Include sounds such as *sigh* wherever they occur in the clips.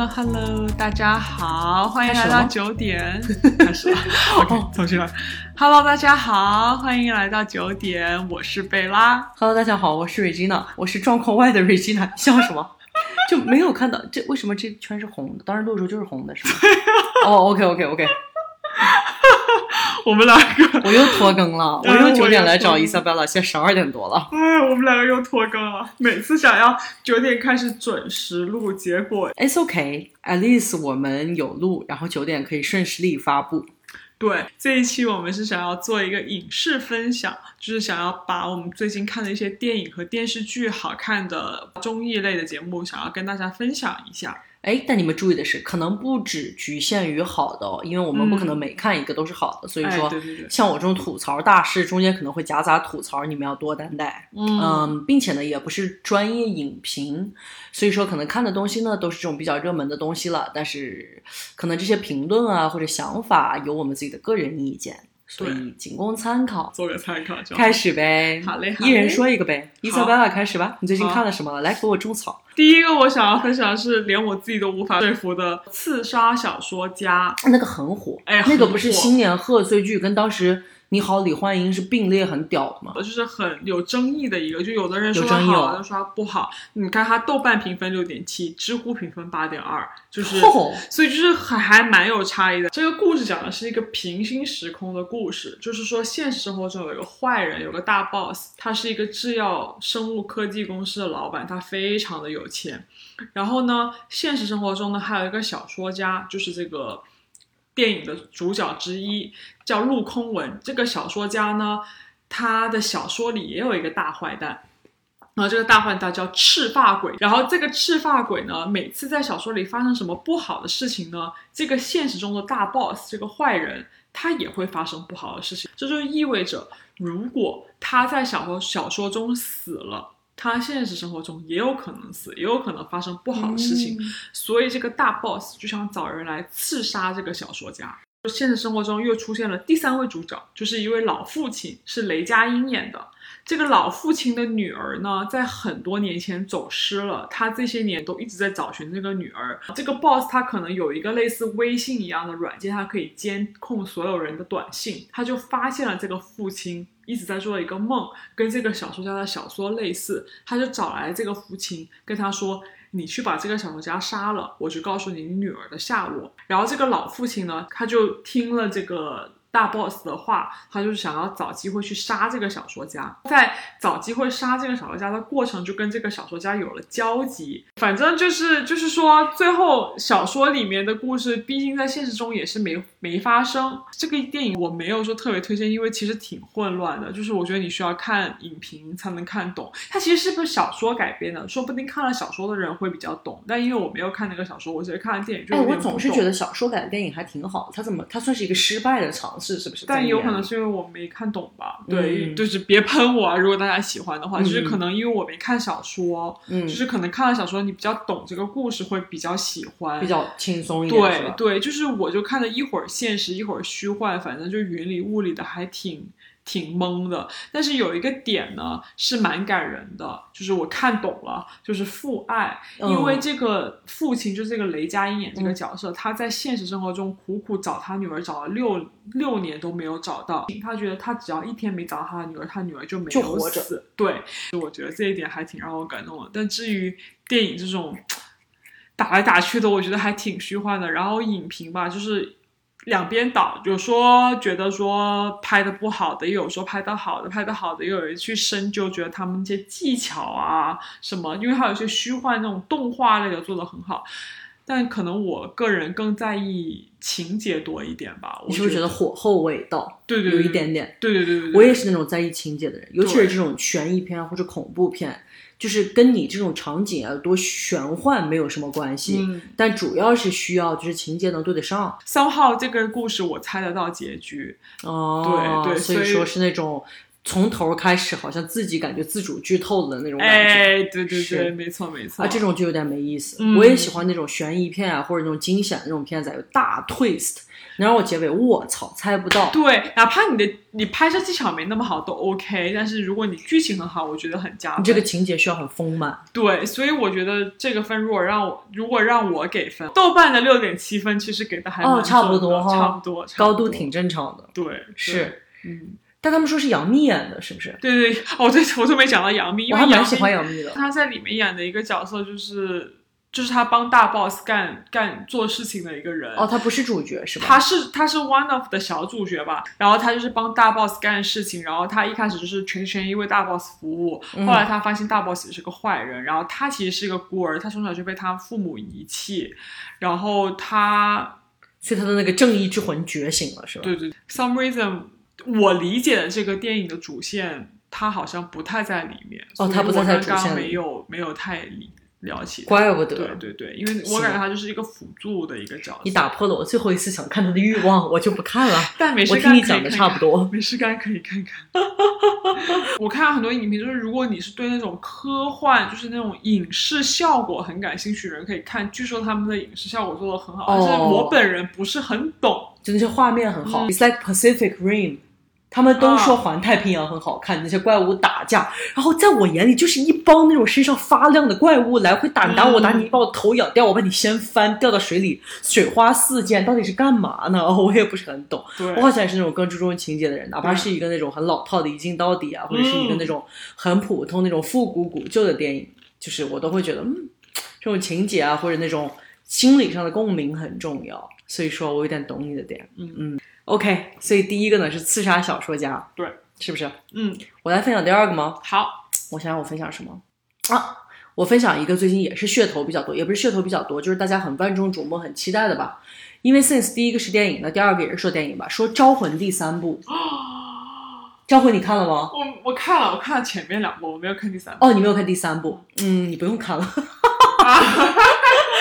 Hello，Hello，Hello，Hello，大家好，欢迎来到九点。*laughs* 开始了，*laughs* OK，重新来。Hello，大家好，欢迎来到九点，我是贝拉。Hello，大家好，我是 Regina，我是状况外的 Regina，*laughs* 笑什么？就没有看到这为什么这圈是红的？当时录的时候就是红的，是吗？哦，OK，OK，OK，我们两个，我又拖更了，*laughs* 我嗯又九点来找我也 Isabella，现在十二点多了。哎，我们两个又拖更了。每次想要九点开始准时录，结果 It's OK，at least 我们有录，然后九点可以顺时力发布。对这一期我们是想要做一个影视分享，就是想要把我们最近看的一些电影和电视剧、好看的综艺类的节目，想要跟大家分享一下。哎，但你们注意的是，可能不只局限于好的哦，因为我们不可能每看一个都是好的，所以哎说，对对对像我这种吐槽大师，中间可能会夹杂吐槽，你们要多担待。嗯嗯，并且呢，也不是专业影评，所以说可能看的东西呢都是这种比较热门的东西了，但是可能这些评论啊或者想法有我们自己的个人意见，所以仅供参考。做个参考就好。开始呗，好嘞好一人说一个呗。伊好莎贝拉开始吧，你最近看了什么？来给我种草。第一个我想要分享的是连我自己都无法说服的刺杀小说家。那个很火，哎那个不是新年贺岁剧，跟当时《你好，李焕英》是并列很屌的吗？就是很有争议的一个，就有的人说好，哦有的说它不好。你看它豆瓣评分六点七，知乎评分八点二，就是嚯所以就是还还蛮有差异的。这个故事讲的是一个平行时空的故事，就是说现实生活中有一个坏人，有个大 boss，他是一个制药生物科技公司的老板，他非常的有钱。然后呢，现实生活中呢还有一个小说家，就是这个电影的主角之一，叫陆空文。这个小说家呢，他的小说里也有一个大坏蛋。然后这个大坏蛋叫赤发鬼，然后这个赤发鬼呢，每次在小说里发生什么不好的事情呢，这个现实中的大 boss 这个坏人，他也会发生不好的事情。这就意味着，如果他在小说小说中死了，他现实生活中也有可能死，也有可能发生不好的事情。所以这个大 boss 就想找人来刺杀这个小说家。现实生活中又出现了第三位主角，就是一位老父亲，是雷佳音演的。这个老父亲的女儿呢，在很多年前走失了，他这些年都一直在找寻这个女儿。这个 boss 他可能有一个类似微信一样的软件，它可以监控所有人的短信。他就发现了这个父亲一直在做一个梦，跟这个小说家的小说类似，他就找来这个父亲，跟他说。你去把这个小说家杀了，我就告诉你女儿的下落。然后这个老父亲呢，他就听了这个大 boss 的话，他就是想要找机会去杀这个小说家。在找机会杀这个小说家的过程，就跟这个小说家有了交集。反正就是就是说，最后小说里面的故事，毕竟在现实中也是没没发生。这个电影我没有说特别推荐，因为其实挺混乱的。就是我觉得你需要看影评才能看懂。它其实是不是小说改编的？说不定看了小说的人会比较懂。但因为我没有看那个小说，我只是看了电影，就我总是觉得小说改的电影还挺好的，它怎么它算是一个失败的尝试，是不是？但有可能是因为我没看懂吧，对，嗯就是别喷我啊！如果大家喜欢的话，嗯就是可能因为我没看小说，嗯就是可能看了小说，你比较懂这个故事，会比较喜欢，比较轻松一点，对对，就是我就看的一会儿现实，一会儿虚幻，反正就云里雾里的，还挺挺懵的。但是有一个点呢是蛮感人的，就是我看懂了，就是父爱，因为嗯这个父亲就是这个雷佳音演这个嗯角色，他在现实生活中苦苦找他女儿，找了六六年都没有找到。他觉得他只要一天没找到他的女儿，他女儿就没有就活着死。对，我觉得这一点还挺让我感动的。但至于电影这种打来打去的，我觉得还挺虚幻的。然后影评吧，就是两边倒，有说觉得说拍的不好的，也有说拍的好的，拍的好的，也有人去深究，觉得他们一些技巧啊什么，因为还有一些虚幻那种动画类的做的很好。但可能我个人更在意情节多一点吧。我你是不是觉得火候未到？有对对有一点点。对对对对对，我也是那种在意情节的人，尤其是这种悬疑片或者恐怖片，就是跟你这种场景啊多玄幻没有什么关系，嗯但主要是需要就是情节能对得上。somehow 这个故事我猜得到结局，哦，对对所以说是那种从头开始，好像自己感觉自主剧透了的那种感觉。哎，对对对，没错没错啊，这种就有点没意思。嗯我也喜欢那种悬疑片啊，或者那种惊险的那种片子，有大 twist，能让我结尾我操猜不到。对，哪怕你的你拍摄技巧没那么好都 OK，但是如果你剧情很好，我觉得很加分。你这个情节需要很丰满。对，所以我觉得这个分如果让我如果让我给分，豆瓣的六点七分其实给的还蛮哦差不多哈差不多高度挺正常的，对，是。嗯，但他们说是杨幂演的，是不是？对对对，哦对，我都没讲到杨幂，因我还蛮喜欢杨幂的。她在里面演的一个角色就是就是她帮大 boss 干干做事情的一个人。哦，她不是主角是吧？她是她是 one of 的小主角吧，然后她就是帮大 boss 干事情，然后她一开始就是全心全意为大 boss 服务，嗯后来她发现大 boss 也是个坏人，然后她其实是一个孤儿，她从小就被他父母遗弃，然后她所以她的那个正义之魂觉醒了，是吧？对对，some reason 我理解的这个电影的主线，它好像不太在里面，哦他不在主线里没有没有太理了解。怪不得。对对对，因为我感觉它就是一个辅助的一个角色。你打破了我最后一次想看它的欲望，我就不看了。*laughs* 但没事我干可以听你讲的差不多。没事干可以看看。我看到很多影评，就是如果你是对那种科幻，就是那种影视效果很感兴趣的人，可以看。据说他们的影视效果做的很好，但是哦我本人不是很懂。就那些画面很好、嗯 i t s like Pacific Rim。他们都说啊环太平洋很好看，那些怪物打架，然后在我眼里就是一帮那种身上发亮的怪物来回打你打我打你，把我头咬掉，我把你掀翻，掉到水里，水花四溅，到底是干嘛呢？*laughs* 我也不是很懂。对我好像也是那种更注重情节的人，哪怕是一个那种很老套的一镜到底啊，或者是一个那种很普通那种复古古旧的电影，就是我都会觉得，嗯，这种情节啊，或者那种心理上的共鸣很重要。所以说我有点懂你的点，嗯嗯，OK。所以第一个呢是刺杀小说家，对，是不是？嗯，我来分享第二个吗？好，我想想我分享什么啊？我分享一个最近也是噱头比较多，也不是噱头比较多，就是大家很万众瞩目、很期待的吧。因为 since 第一个是电影，那第二个也是说电影吧，说《招魂》第三部，《招魂》你看了吗？我我看了，我看了前面两部，我没有看第三部。哦，你没有看第三部，嗯，你不用看了。*laughs*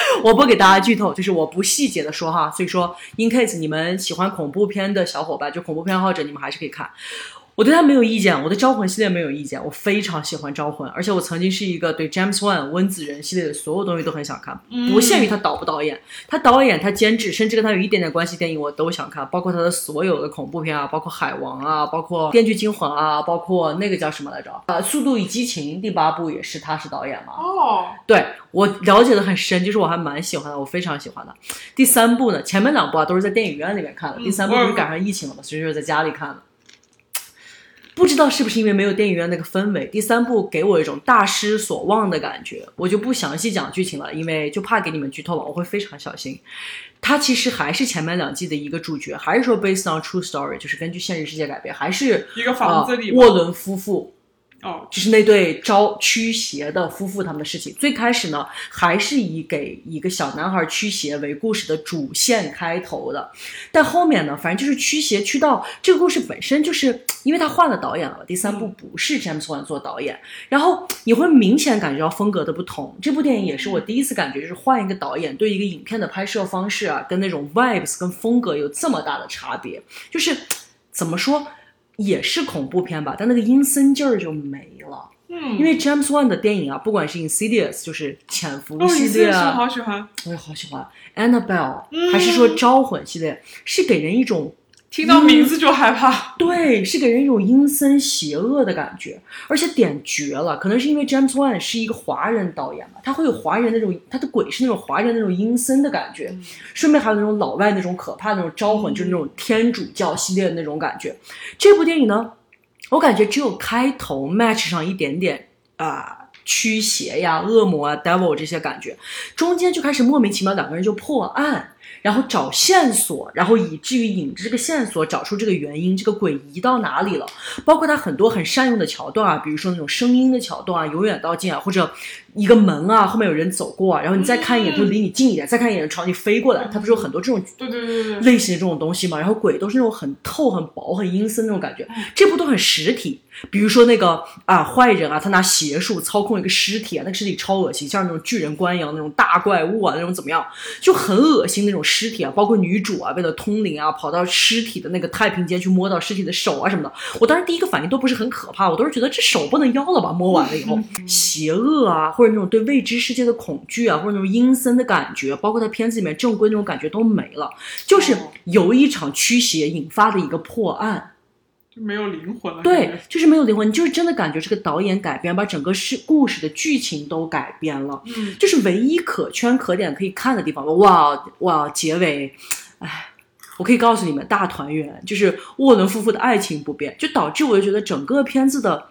*laughs* 我不给大家剧透，就是我不细节的说哈，所以说 in case 你们喜欢恐怖片的小伙伴，就恐怖片爱好者，你们还是可以看。我对他没有意见，我对招魂系列没有意见，我非常喜欢招魂，而且我曾经是一个对 James Wan 温子仁系列的所有东西都很想看，不限于他导不导演，他导演他监制，甚至跟他有一点点关系电影我都想看，包括他的所有的恐怖片啊，包括海王啊，包括电锯惊魂啊，包括那个叫什么来着？呃，速度与激情第八部也是他是导演嘛，哦，对我了解的很深，就是我还蛮喜欢的，我非常喜欢的。第三部呢，前面两部啊都是在电影院里面看的，嗯第三部不是赶上疫情了嘛，所以就是在家里看的。不知道是不是因为没有电影院那个氛围，第三部给我一种大失所望的感觉。我就不详细讲剧情了，因为就怕给你们剧透了，我会非常小心。它其实还是前面两季的一个主角，还是说 based on true story，就是根据现实世界改编，还是一个房子里呃、沃伦夫妇哦，就是那对招驱邪的夫妇他们的事情。最开始呢，还是以给一个小男孩驱邪为故事的主线开头的，但后面呢，反正就是驱邪驱到这个故事本身就是因为他换了导演了，第三部不是 James Wan 做导演，然后你会明显感觉到风格的不同。这部电影也是我第一次感觉，就是换一个导演对一个影片的拍摄方式啊，跟那种 vibes 跟风格有这么大的差别，就是怎么说？也是恐怖片吧，但那个阴森劲儿就没了。嗯，因为 James Wan 的电影啊，不管是 Insidious 就是潜伏哦，系列啊，好喜欢，我也好喜欢 Annabelle，、嗯。还是说招魂系列，是给人一种听到名字就害怕。对，是给人一种阴森邪恶的感觉，而且点绝了。可能是因为 James Wan 是一个华人导演吧，他会有华人那种，他的鬼是那种华人那种阴森的感觉，顺便还有那种老外那种可怕那种招魂，就是那种天主教系列的那种感觉。这部电影呢，我感觉只有开头 match 上一点点啊。驱邪呀、恶魔啊、devil 这些感觉，中间就开始莫名其妙两个人就破案，然后找线索，然后以至于引这个线索找出这个原因，这个鬼移到哪里了。包括他很多很善用的桥段啊，比如说那种声音的桥段啊，由远到近啊，或者一个门啊，后面有人走过啊，然后你再看一眼，就离你近一点，再看一眼朝你飞过来，它不是有很多这种对对对对对，类型的这种东西嘛？然后鬼都是那种很透、很薄、很阴森那种感觉，这部都很实体。比如说那个啊坏人啊，他拿邪术操控一个尸体啊，那个尸体超恶心，像那种巨人观一样那种大怪物啊，那种怎么样，就很恶心那种尸体啊。包括女主啊，为了通灵啊，跑到尸体的那个太平间去摸到尸体的手啊什么的。我当时第一个反应都不是很可怕，我都是觉得这手不能要了吧？摸完了以后，邪恶啊，或者那种对未知世界的恐惧啊，或者那种阴森的感觉，包括在片子里面正规那种感觉都没了，就是由一场驱邪引发的一个破案。就没有灵魂了。对，就是没有灵魂，你就是真的感觉这个导演改编把整个事故事的剧情都改编了，嗯，就是唯一可圈可点可以看的地方。哇哇，结尾，哎，我可以告诉你们，大团圆就是沃伦夫妇的爱情不变，就导致我就觉得整个片子的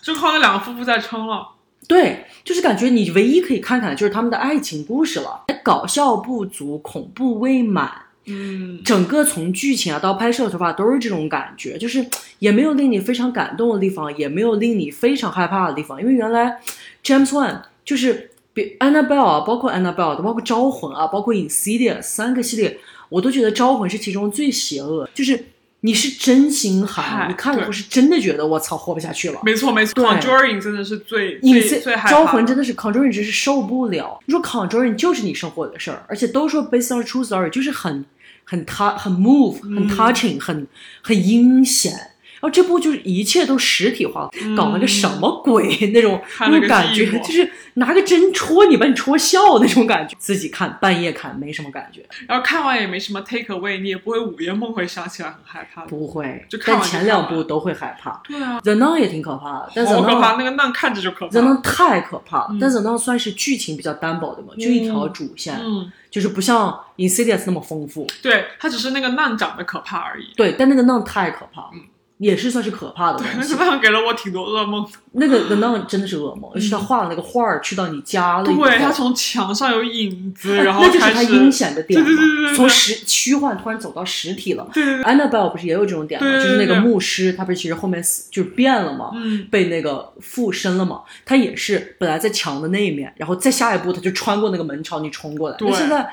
就靠那两个夫妇在撑了。对，就是感觉你唯一可以看看的就是他们的爱情故事了，搞笑不足，恐怖未满。嗯，整个从剧情啊到拍摄手法都是这种感觉，就是也没有令你非常感动的地方，也没有令你非常害怕的地方。因为原来 James Wan 就是比 Annabelle 啊，包括 Annabelle，包括招魂啊，包括 Insidious 三个系列，我都觉得招魂是其中最邪恶，就是你是真心寒，你看了是真的觉得我操活不下去了。没错没错对，Conjuring 真的是最你最招魂真的是 Conjuring 真是受不了。你说 Conjuring 就是你生活的事儿，而且都说 based on true story，就是很很 touch 很 move 嗯很 touching 很很阴险。然后这部就是一切都实体化了，搞了个什么鬼那种那种感觉就是拿个针戳你，把你戳笑那种感觉。自己看半夜看没什么感觉，然后看完也没什么 take away，你也不会午夜梦回想起来很害怕。不会就。看前两部都会害怕。对啊，The Nun 也挺可怕的，但 The 好可 Nun 怕，那个那看着就可怕。The Nun 太可怕了，嗯但 The Nun 算是剧情比较单薄的嘛，就一条主线，嗯，就是不像 Insidious 那么丰富。对，它只是那个难长得可怕而已。对，但那个 Nun 太可怕，嗯也是算是可怕的东那西个。难给了我挺多噩梦。那个 The Nun 真的是噩梦，就是他画的那个画儿去到你家了，对，他从墙上有影子，然后那就是他阴险的点嘛，对对对对对从实虚幻突然走到实体了。对对对，Annabelle 不是也有这种点吗？就是那个牧师，他不是其实后面死就是变了嘛，嗯，被那个附身了嘛，他也是本来在墙的那一面，然后再下一步他就穿过那个门朝你冲过来。对那现在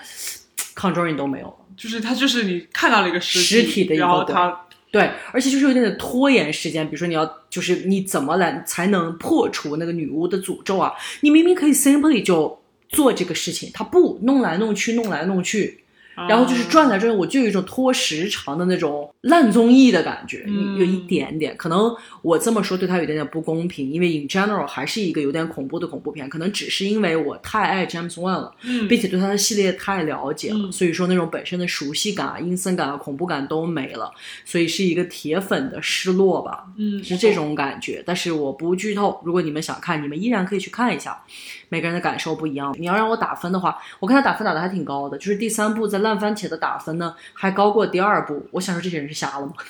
Conjuring 都没有了。就是他就是你看到了一个实实体的一个然后鬼它对，而且就是有点点拖延时间，比如说你要，就是你怎么来才能破除那个女巫的诅咒啊？你明明可以 simply 就做这个事情，他不弄来弄去，弄来弄去，然后就是转来转去，我就有一种拖时长的那种烂综艺的感觉，嗯有一点点。可能我这么说对他有点点不公平，因为 in general 还是一个有点恐怖的恐怖片，可能只是因为我太爱 James Wan 了。嗯，并且对他的系列太了解了，嗯所以说那种本身的熟悉感啊、阴森感啊、恐怖感都没了，所以是一个铁粉的失落吧，嗯是这种感觉。但是我不剧透，如果你们想看，你们依然可以去看一下，每个人的感受不一样。你要让我打分的话，我看他打分打的还挺高的，就是第三部在烂番茄的打分呢还高过第二部。我想说这些人是瞎了吗？*laughs*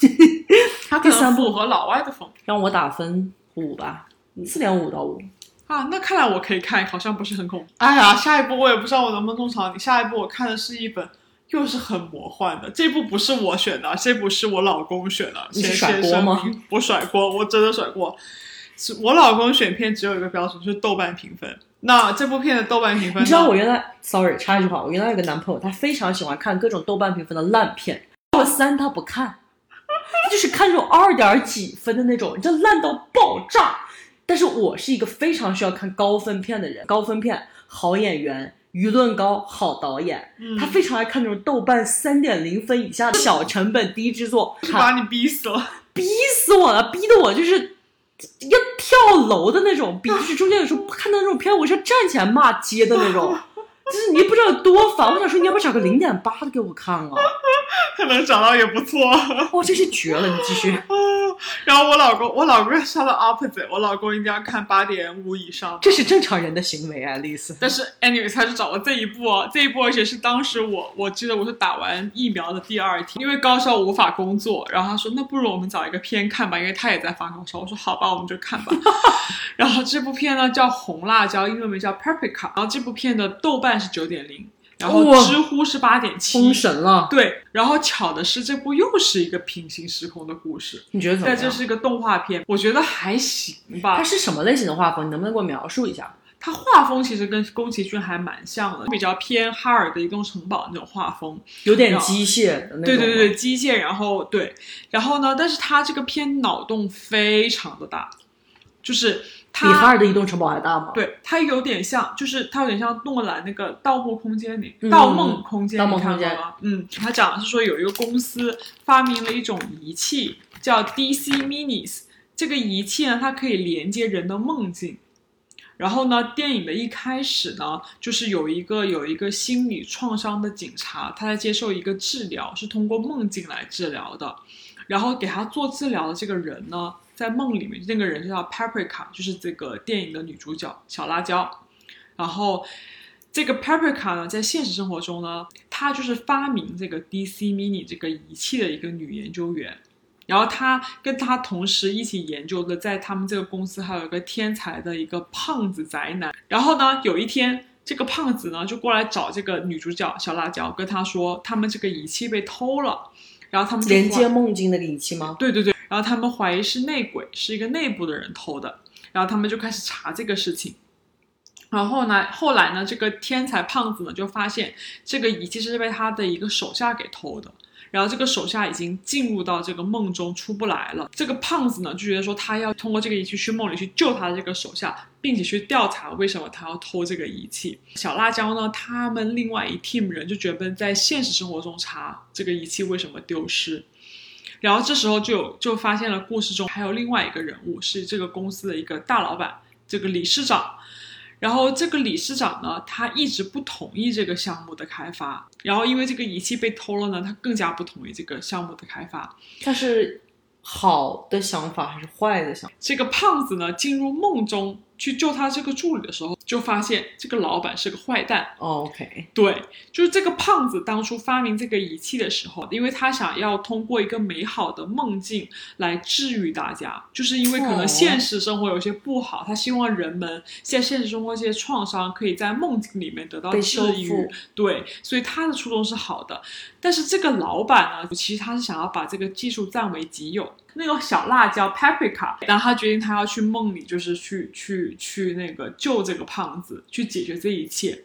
第三部能符合老外的风让我打分五吧，四点五到五。啊。那看来我可以看，好像不是很恐怖。哎呀，下一部我也不知道我能不能种草你。下一部我看的是一本。又是很魔幻的，这部不是我选的，这部是我老公选的。你是甩锅吗？我甩锅，我真的甩锅。是我老公选片只有一个标准，就是豆瓣评分。那这部片的豆瓣评分，你知道我原来，sorry，插一句话，我原来有个男朋友，他非常喜欢看各种豆瓣评分的烂片，我三他不看，他就是看这种二点几分的那种，你知道烂到爆炸。但是我是一个非常需要看高分片的人，高分片、好演员、舆论高、好导演，嗯他非常爱看那种豆瓣三点零分以下的小成本低制作，是把你逼死了。逼死我了，逼得我就是要跳楼的那种比，就是中间有时候看到那种片，我是要站起来骂街的那种，*laughs* 就是你不知道有多烦。我想说，你要不要找个零点八的给我看啊？*laughs* 可能找到也不错。哇，真是绝了！你继续。*laughs* 然后我老公，我老公是他的 opposite，我老公一定要看八点五以上。这是正常人的行为啊，丽丝。但是 anyways，他是找了这一部哦，这一部而且是当时我我记得我是打完疫苗的第二天，因为高烧无法工作，然后他说那不如我们找一个片看吧，因为他也在发高烧。我说好吧，我们就看吧。*laughs* 然后这部片呢叫《红辣椒》，英文名叫 Paprika，然后这部片的豆瓣是九点零，然后知乎是八点七封。神了，对，然后巧的是，这部又是一个平行时空的故事，你觉得怎么样？但这是一个动画片，我觉得还行吧它。是什么类型的画风？你能不能给我描述一下？它画风其实跟宫崎骏还蛮像的，比较偏哈尔的移动城堡那种画风，有点机械的那种。对对对，机械。然后对，然后呢，但是它这个片脑洞非常的大，就是它比哈尔的移动城堡还大吗？对，它有点像，就是它有点像诺兰那个《盗墓空间》里，《盗梦空间》盗梦空间吗？嗯，它讲的是说有一个公司发明了一种仪器叫 DC Minis，这个仪器呢，它可以连接人的梦境。然后呢，电影的一开始呢，就是有一个有一个心理创伤的警察，他在接受一个治疗，是通过梦境来治疗的。然后给他做治疗的这个人呢，在梦里面，那个人就叫 Paprika，就是这个电影的女主角小辣椒。然后这个 Paprika 呢，在现实生活中呢，她就是发明这个 DC Mini 这个仪器的一个女研究员。然后他跟他同时一起研究的，在他们这个公司还有一个天才的一个胖子宅男。然后呢，有一天这个胖子呢就过来找这个女主角小辣椒，跟她说他们这个仪器被偷了。然后他们连接梦境那个仪器吗？对对对。然后他们怀疑是内鬼，是一个内部的人偷的。然后他们就开始查这个事情。然后呢，后来呢，这个天才胖子呢就发现这个仪器是被他的一个手下给偷的。然后这个手下已经进入到这个梦中出不来了。这个胖子呢就觉得说他要通过这个仪器去梦里去救他的这个手下，并且去调查为什么他要偷这个仪器。小辣椒呢，他们另外一 team 人就觉得在现实生活中查这个仪器为什么丢失。然后这时候就有就发现了故事中还有另外一个人物是这个公司的一个大老板，这个理事长。然后这个理事长呢，他一直不同意这个项目的开发。然后因为这个仪器被偷了呢，他更加不同意这个项目的开发。他是好的想法还是坏的想法？这个胖子呢，进入梦中。去救他这个助理的时候，就发现这个老板是个坏蛋。OK，对，就是这个胖子当初发明这个仪器的时候，因为他想要通过一个美好的梦境来治愈大家，就是因为可能现实生活有些不好，他希望人们在现实生活这些创伤可以在梦境里面得到治愈。对，所以他的初衷是好的。但是这个老板呢，其实他是想要把这个技术占为己有。那个小辣椒 Paprika，然后他决定他要去梦里，就是去去去那个救这个胖子，去解决这一切。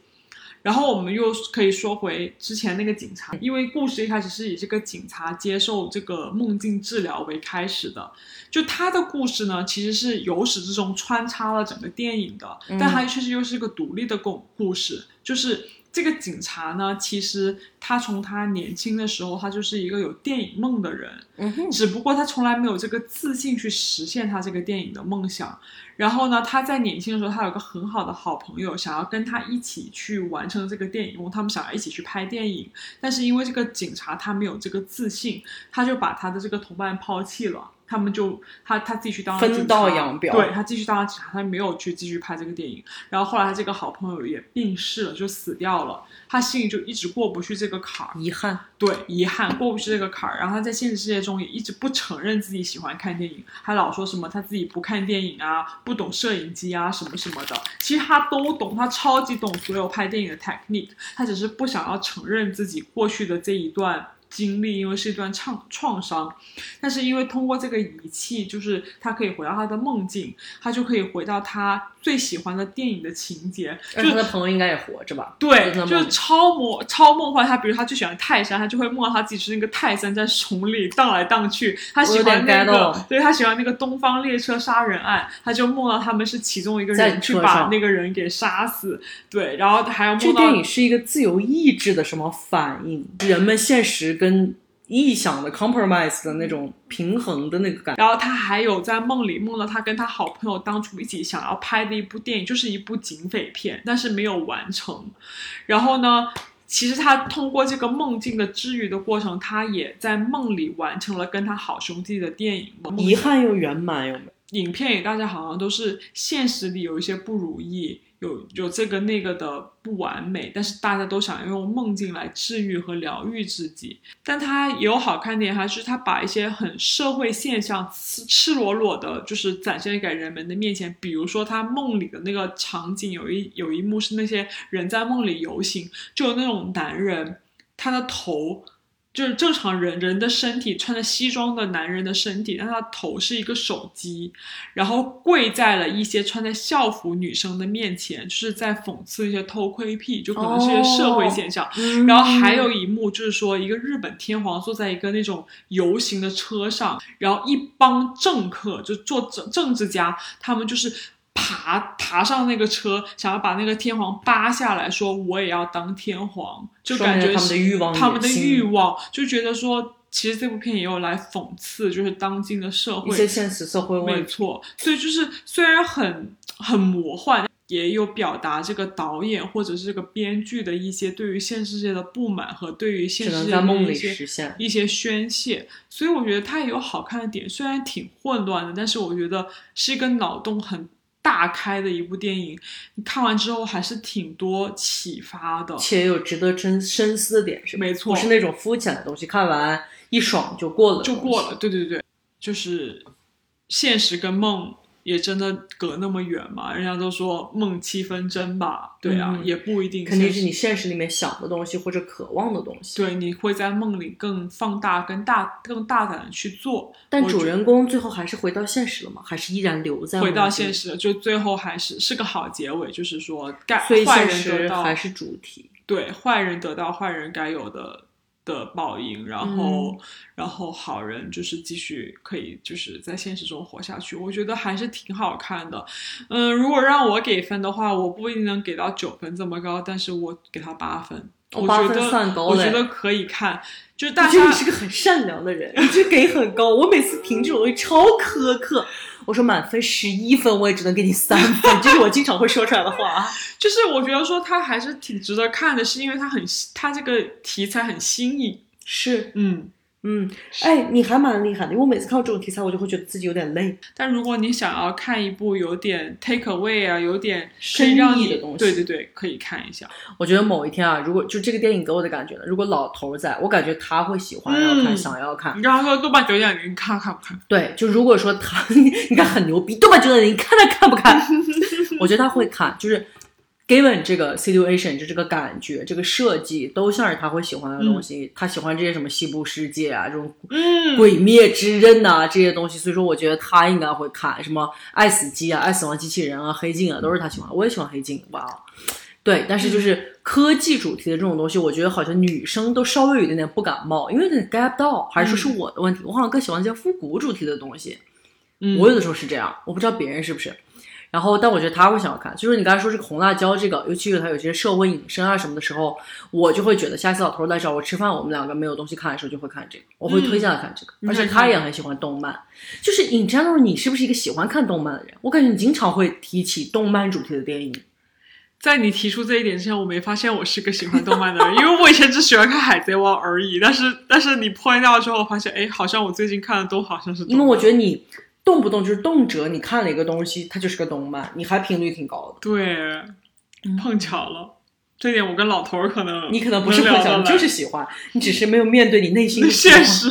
然后我们又可以说回之前那个警察，因为故事一开始是以这个警察接受这个梦境治疗为开始的，就他的故事呢，其实是由始至终穿插了整个电影的，但他确实又是一个独立的故故事，就是。这个警察呢，其实他从他年轻的时候，他就是一个有电影梦的人，嗯只不过他从来没有这个自信去实现他这个电影的梦想。然后呢，他在年轻的时候，他有个很好的好朋友，想要跟他一起去完成这个电影梦，他们想要一起去拍电影。但是因为这个警察他没有这个自信，他就把他的这个同伴抛弃了。他们就他他继续当分道扬镳，对他继续当了警察，他没有去继续拍这个电影。然后后来他这个好朋友也病逝了，就死掉了。他心里就一直过不去这个坎儿，遗憾，对，遗憾过不去这个坎儿。然后他在现实世界中也一直不承认自己喜欢看电影，还老说什么他自己不看电影啊，不懂摄影机啊什么什么的。其实他都懂，他超级懂所有拍电影的 technique，他只是不想要承认自己过去的这一段。经历，因为是一段创创伤，但是因为通过这个仪器，就是他可以回到他的梦境，他就可以回到他最喜欢的电影的情节。就他的朋友应该也活着吧？对，就是超魔超梦幻。他比如他最喜欢泰山，他就会梦到他自己是那个泰山在丛里荡来荡去。他喜欢那个，对他喜欢那个东方列车杀人案，他就梦到他们是其中一个人去把那个人给杀死。对，然后还要梦到。这电影是一个自由意志的什么反应？人们现实跟跟臆想的 compromise 的那种平衡的那个感，然后他还有在梦里梦到他跟他好朋友当初一起想要拍的一部电影，就是一部警匪片，但是没有完成。然后呢，其实他通过这个梦境的治愈的过程，他也在梦里完成了跟他好兄弟的电影。遗憾又圆满，有没有？影片里大家好像都是现实里有一些不如意。有有这个那个的不完美，但是大家都想用梦境来治愈和疗愈自己。但它也有好看点，还是它把一些很社会现象赤赤裸裸的，就是展现给人们的面前。比如说他梦里的那个场景，有一有一幕是那些人在梦里游行，就有那种男人，他的头。就是正常人人的身体，穿着西装的男人的身体，但他头是一个手机，然后跪在了一些穿在校服女生的面前，就是在讽刺一些偷窥癖，就可能是一些社会现象。嗯然后还有一幕就是说，一个日本天皇坐在一个那种游行的车上，然后一帮政客就做政政治家，他们就是爬爬上那个车，想要把那个天皇扒下来，说我也要当天皇，就感觉他们的欲望他们的欲望，就觉得说。其实这部片也有来讽刺，就是当今的社会一些现实社会没。错，所以就是虽然很很魔幻，也有表达这个导演或者是这个编剧的一些对于现实世界的不满和对于现实世界的一些实现。一些宣泄。所以我觉得它也有好看的点，虽然挺混乱的，但是我觉得是一个脑洞很大开的一部电影。你看完之后还是挺多启发的。且有值得深深思的点，是？没错不是那种肤浅的东西，看完一爽就过了，就过了。。对对对，就是现实跟梦也真的隔那么远嘛？人家都说梦七分真吧？对啊，嗯也不一定。肯定是你现实里面想的东西或者渴望的东西。对，你会在梦里更放大、更大、更大胆的去做。但主人公最后还是回到现实了吗？还是依然留在回到现？实，就最后还是是个好结尾，就是说该所以坏人得到还是主题。对坏人得到坏人该有的的报应，然后、嗯然后好人就是继续可以就是在现实中活下去，我觉得还是挺好看的。嗯，如果让我给分的话，我不一定能给到九分这么高，但是我给他八分。我觉得算高嘞我觉得可以看，就是大家你是个很善良的人，你就给很高。我每次评这种东西超苛刻，我说满分十一分，我也只能给你三分，这是我经常会说出来的话。*laughs* 就是我觉得说它还是挺值得看的，是因为它很它这个题材很新颖。是，嗯，嗯，哎，你还蛮厉害的，因为我每次看到这种题材，我就会觉得自己有点累。但如果你想要看一部有点 take away 啊，有点可深以让你意的东西对对对，可以看一下。我觉得某一天啊，如果就这个电影给我的感觉呢，如果老头儿在，我感觉他会喜欢要看，嗯想要看。你刚刚说豆瓣九点零，你看看不看？对，就如果说他，*laughs* 你看很牛逼，豆瓣九点零，你看他看不看？*laughs* 我觉得他会看，就是 given 这个 situation，就这个感觉，这个设计，都像是他会喜欢的东西。他喜欢这些什么西部世界啊，这种嗯，鬼灭之刃呐、这些东西，所以说我觉得他应该会看什么爱死机啊、爱死亡机器人啊、黑镜啊，都是他喜欢。我也喜欢黑镜，哇，对，但是就是科技主题的这种东西，我觉得好像女生都稍微有一点点不感冒，因为有点 get 不到，还是说是我的问题？我好像更喜欢一些复古主题的东西。嗯我有的时候是这样，我不知道别人是不是。然后，但我觉得他会想要看，就是你刚才说这个红辣椒这个，尤其是他有些社会隐身啊什么的时候，我就会觉得下次老头来找我吃饭，我们两个没有东西看的时候就会看这个，我会推荐他看这个，嗯而且他也很喜欢动漫。就是 in general，你是不是一个喜欢看动漫的人？我感觉你经常会提起动漫主题的电影。在你提出这一点之前，我没发现我是个喜欢动漫的人，因为我以前只喜欢看《海贼王》而已。但是，但是你 point out 之后，发现，哎，好像我最近看的都好像是因为我觉得你动不动就是动辄你看了一个东西，它就是个动漫，你还频率挺高的。对，碰巧了，这点我跟老头儿可能你可能不是碰巧，你就是喜欢，你只是没有面对你内心的现实。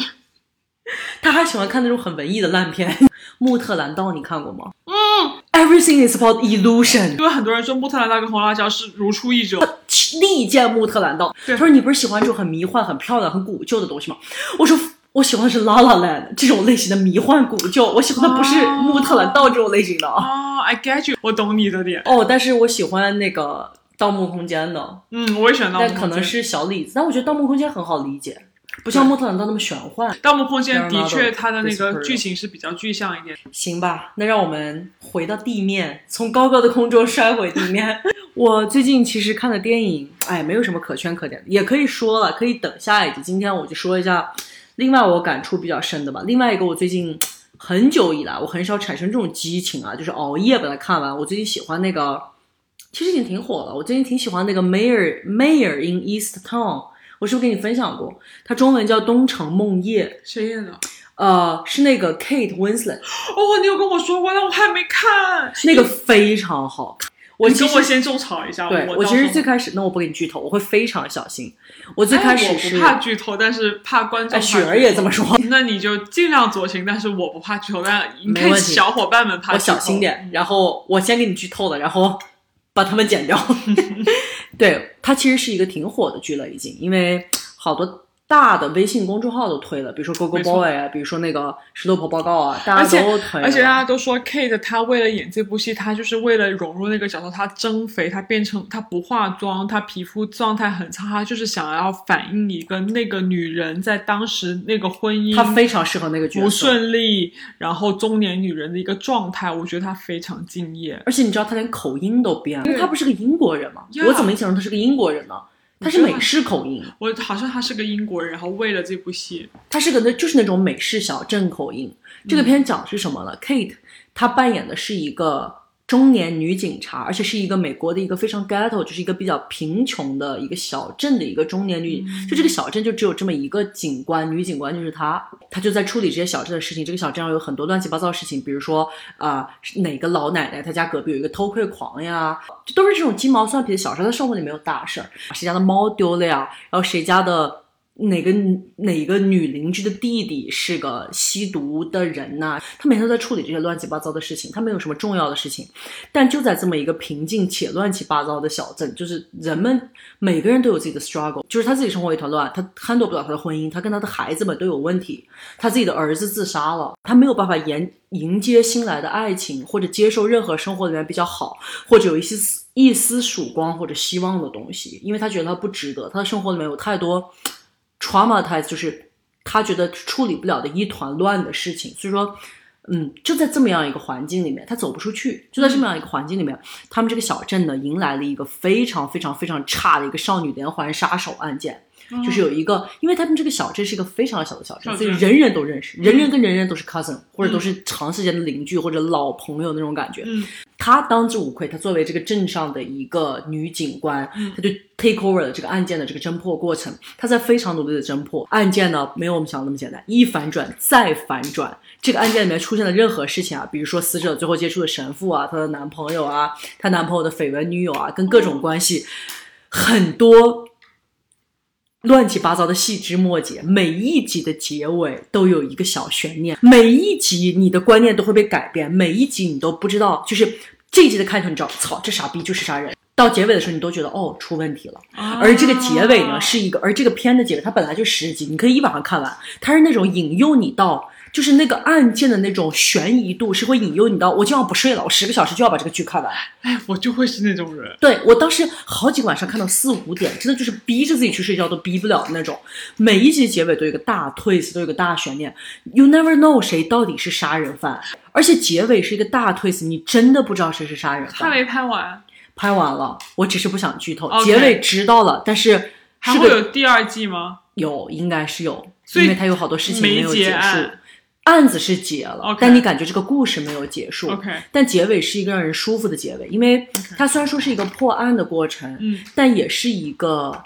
他还喜欢看那种很文艺的烂片，*laughs*《穆特兰道》你看过吗？嗯，Everything is about illusion。因为很多人说穆特兰道跟红辣椒是如出一辙，力荐穆特兰道。对他说你不是喜欢这种很迷幻、很漂亮、很古旧的东西吗？我说我喜欢的是 La La Land 这种类型的迷幻古旧，我喜欢的不是哦穆特兰道这种类型的。哦，I get you，我懂你的点。哦，但是我喜欢那个《盗墓空间》的，嗯，我也选到但可能是小李子。但我觉得《盗墓空间》很好理解，不像穆特兰道那么玄幻。《盗墓空间》的确，它的那个剧情是比较具象一点。行吧，那让我们回到地面，从高高的空中摔回地面。*laughs* 我最近其实看的电影，哎，没有什么可圈可点的，也可以说了，可以等下一集。今天我就说一下，另外我感触比较深的吧。另外一个，我最近很久以来，我很少产生这种激情啊，就是熬夜把它看完。我最近喜欢那个，其实已经挺火了。我最近挺喜欢那个《Mayor Mayor in East Town》，我是不是跟你分享过？它中文叫《东城梦夜》，谁演的？呃，是那个 Kate Winslet。哦，你有跟我说过，但我还没看。那个非常好看。我你跟我先种草一下。对我其我到时候实最开始，那我不给你剧透，我会非常小心。我最开始我不怕剧透，但是怕观众哎，雪儿也这么说，*laughs* 那你就尽量酌情，但是我不怕剧透，但你看小伙伴们怕我剧透小心点。然后我先给你剧透了，然后把他们剪掉。*laughs* 对，它其实是一个挺火的剧了，已经，因为好多大的微信公众号都推了，比如说 Go Go Boy 啊，比如说那个石头婆报告啊，大家都推了。而且大家都说 Kate 她为了演这部戏，她就是为了融入那个角色，她增肥，她变成她不化妆，她皮肤状态很差，她就是想要反映一个那个女人在当时那个婚姻她非常适合那个角色。不顺利，然后中年女人的一个状态，我觉得她非常敬业。而且你知道她连口音都变了，因为她不是个英国人嘛？呀我怎么想容她是个英国人呢？他是美式口音，我好像他是个英国人，然后为了这部戏，他是个那就是那种美式小镇口音。这个片讲的是什么呢？Kate 她扮演的是一个中年女警察，而且是一个美国的一个非常 ghetto，就是一个比较贫穷的一个小镇的一个中年女。就这个小镇就只有这么一个警官，女警官就是她，她就在处理这些小镇的事情。这个小镇上有很多乱七八糟的事情，比如说啊、哪个老奶奶她家隔壁有一个偷窥狂呀，就都是这种鸡毛蒜皮的小事。她生活里没有大事儿，谁家的猫丢了呀，然后谁家的。哪个哪个女邻居的弟弟是个吸毒的人呐、他每天都在处理这些乱七八糟的事情，他没有什么重要的事情。但就在这么一个平静且乱七八糟的小镇，就是人们每个人都有自己的 struggle，就是他自己生活一团乱，他 handle 不了他的婚姻，他跟他的孩子们都有问题，他自己的儿子自杀了，他没有办法迎迎接新来的爱情，或者接受任何生活里面比较好，或者有一些丝一丝曙光或者希望的东西，因为他觉得他不值得，他的生活里面有太多 traumatize，就是他觉得处理不了的一团乱的事情，所以说。嗯，就在这么样一个环境里面，他走不出去。就在这么样一个环境里面，他们这个小镇呢，迎来了一个非常非常非常差的一个少女连环杀手案件。就是有一个，因为他们这个小镇是一个非常小的小镇，所以人人都认识，人人跟人人都是 cousin，、或者都是长时间的邻居或者老朋友那种感觉。嗯她当之无愧，她作为这个镇上的一个女警官，她就 take over 了这个案件的这个侦破过程。她在非常努力的侦破案件呢，没有我们想的那么简单，一反转再反转。这个案件里面出现的任何事情啊，比如说死者最后接触的神父啊，她的男朋友啊，她男朋友的绯闻女友啊，跟各种关系，很多乱七八糟的细枝末节，每一集的结尾都有一个小悬念，每一集你的观念都会被改变，每一集你都不知道，就是这一集的开头你知道，操，这傻逼就是杀人。到结尾的时候，你都觉得哦出问题了，而这个结尾呢是一个，而这个片的结尾它本来就十集，你可以一晚上看完，它是那种引诱你到，就是那个案件的那种悬疑度是会引诱你到，我今晚不睡了，我十个小时就要把这个剧看完。哎，我就会是那种人。对我当时好几个晚上看到四五点，真的就是逼着自己去睡觉都逼不了的那种。每一集结尾都有一个大 twist，都有个大悬念，you never know 谁到底是杀人犯，而且结尾是一个大 twist，你真的不知道谁是杀人犯。他没拍完，拍完了，我只是不想剧透结尾知道了，但是还会有第二季吗？有应该是有，因为它有好多事情没有结束案。子是结了但你感觉这个故事没有结束。OK 但结尾是一个让人舒服的结尾，因为它虽然说是一个破案的过程，嗯但也是一个，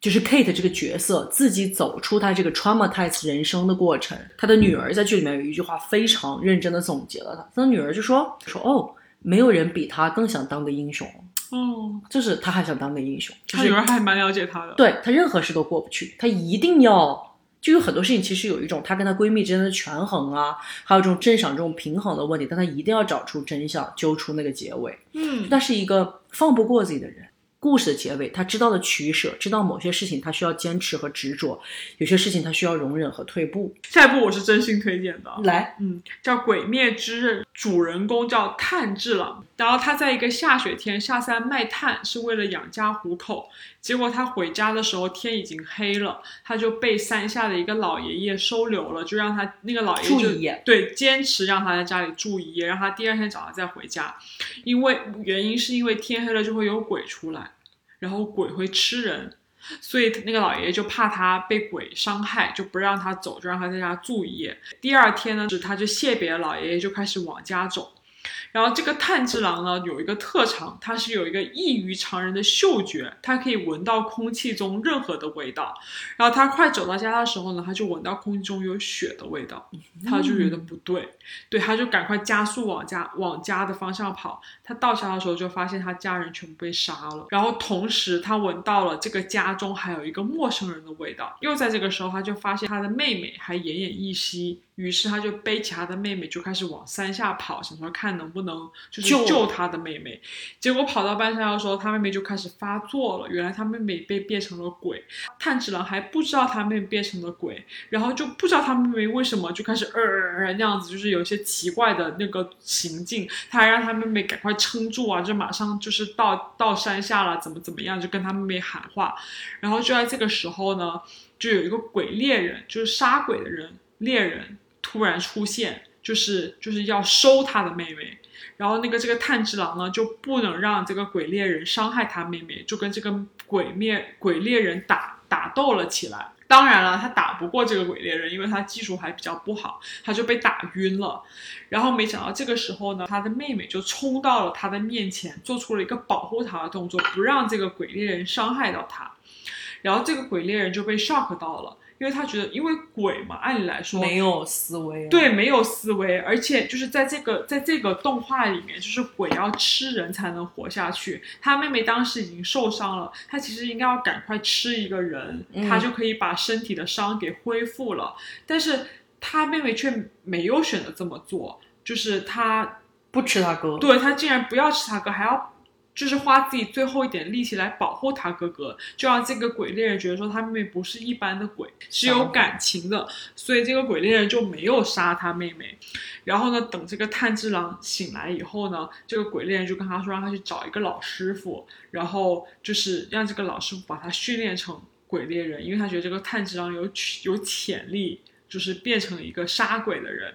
就是 Kate 这个角色自己走出她这个 traumatize 人生的过程。她的女儿在剧里面有一句话非常认真的总结了她，她的女儿就说说哦，没有人比她更想当个英雄，哦，就是她还想当个英雄，就他女儿还蛮了解她的。对她任何事都过不去，她一定要。就有很多事情，其实有一种她跟她闺蜜之间的权衡啊，还有这种镇上这种平衡的问题，但她一定要找出真相，揪出那个结尾。嗯，他是一个放不过自己的人。故事的结尾，他知道了取舍，知道某些事情他需要坚持和执着，有些事情他需要容忍和退步。下一部我是真心推荐的。来，嗯，叫《鬼灭之刃》，主人公叫炭治郎，然后他在一个下雪天下山卖炭，是为了养家糊口。结果他回家的时候天已经黑了，他就被山下的一个老爷爷收留了，就让他那个老爷爷就对坚持让他在家里住一夜，让他第二天早上再回家。因为原因是因为天黑了就会有鬼出来，然后鬼会吃人。所以那个老爷爷就怕他被鬼伤害，就不让他走，就让他在家住一夜。第二天呢，是他就谢别了老爷爷，就开始往家走。然后这个炭治郎呢有一个特长，他是有一个异于常人的嗅觉，他可以闻到空气中任何的味道。然后他快走到家的时候呢，他就闻到空气中有血的味道，他就觉得不对，对，他就赶快加速往家往家的方向跑。他到家的时候就发现他家人全部被杀了，然后同时他闻到了这个家中还有一个陌生人的味道。又在这个时候，他就发现他的妹妹还奄奄一息，于是他就背起他的妹妹就开始往山下跑，想说看能不能就是救救他的妹妹。结果跑到半山腰的时候，他妹妹就开始发作了。原来他妹妹被变成了鬼，炭治郎还不知道他妹妹变成了鬼，然后就不知道他妹妹为什么就开始呃呃呃那样子，就是有一些奇怪的那个行径。他还让他妹妹赶快撑住啊，就马上就是到到山下了，怎么怎么样，就跟他妹妹喊话。然后就在这个时候呢，就有一个鬼猎人，就是杀鬼的人猎人突然出现，就是就是要收他的妹妹。然后那个这个炭治郎呢，就不能让这个鬼猎人伤害他妹妹，就跟这个鬼灭鬼猎人打打斗了起来。当然了，他打不过这个鬼猎人，因为他技术还比较不好，他就被打晕了。然后没想到这个时候呢，他的妹妹就冲到了他的面前，做出了一个保护他的动作，不让这个鬼猎人伤害到他。然后这个鬼猎人就被 shock 到了，因为他觉得，因为鬼嘛，按理来说没有思维、啊，对，没有思维，而且就是在这个在这个动画里面，就是鬼要吃人才能活下去。他妹妹当时已经受伤了，他其实应该要赶快吃一个人，嗯他就可以把身体的伤给恢复了。但是他妹妹却没有选择这么做，就是他不吃他哥，对他竟然不要吃他哥，还要就是花自己最后一点力气来保护他哥哥，就让这个鬼猎人觉得说他妹妹不是一般的鬼，是有感情的，所以这个鬼猎人就没有杀他妹妹。然后呢，等这个炭治郎醒来以后呢，这个鬼猎人就跟他说，让他去找一个老师傅，然后就是让这个老师傅把他训练成鬼猎人，因为他觉得这个炭治郎有有潜力，就是变成一个杀鬼的人。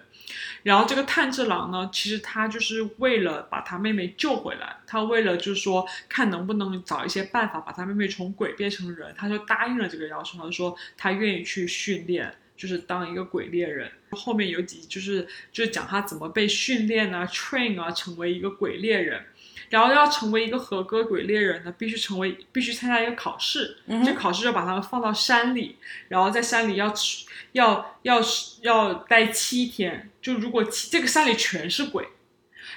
然后这个炭治郎呢，其实他就是为了把他妹妹救回来，他为了就是说看能不能找一些办法把他妹妹从鬼变成人，他就答应了这个要求，他就说他愿意去训练，就是当一个鬼猎人。后面有几就是就是讲他怎么被训练啊，train 啊，成为一个鬼猎人。然后要成为一个合格鬼猎人呢，必须成为必须参加一个考试，嗯这考试要把他们放到山里，然后在山里要要要要待七天，就如果七这个山里全是鬼，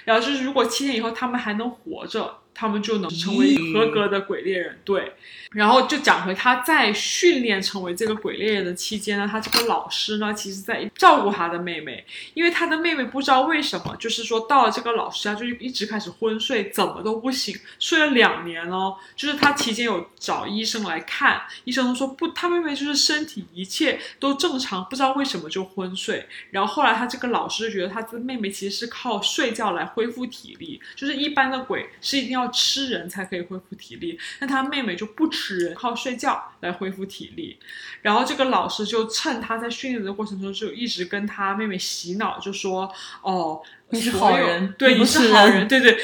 然后就是如果七天以后他们还能活着，他们就能成为合格的鬼猎人。对，然后就讲回他在训练成为这个鬼猎人的期间呢，他这个老师呢，其实在照顾他的妹妹，因为他的妹妹不知道为什么，就是说到了这个老师家就一直开始昏睡，怎么都不醒，睡了两年哦。就是他期间有找医生来看，医生都说不，他妹妹就是身体一切都正常，不知道为什么就昏睡。然后后来他这个老师就觉得他的妹妹其实是靠睡觉来恢复体力，就是一般的鬼是一定要吃人才可以恢复体力，但他妹妹就不吃人，靠睡觉来恢复体力。然后这个老师就趁他在训练的过程中，就一直跟他妹妹洗脑，就说哦。你是好人对，你是好人，对对，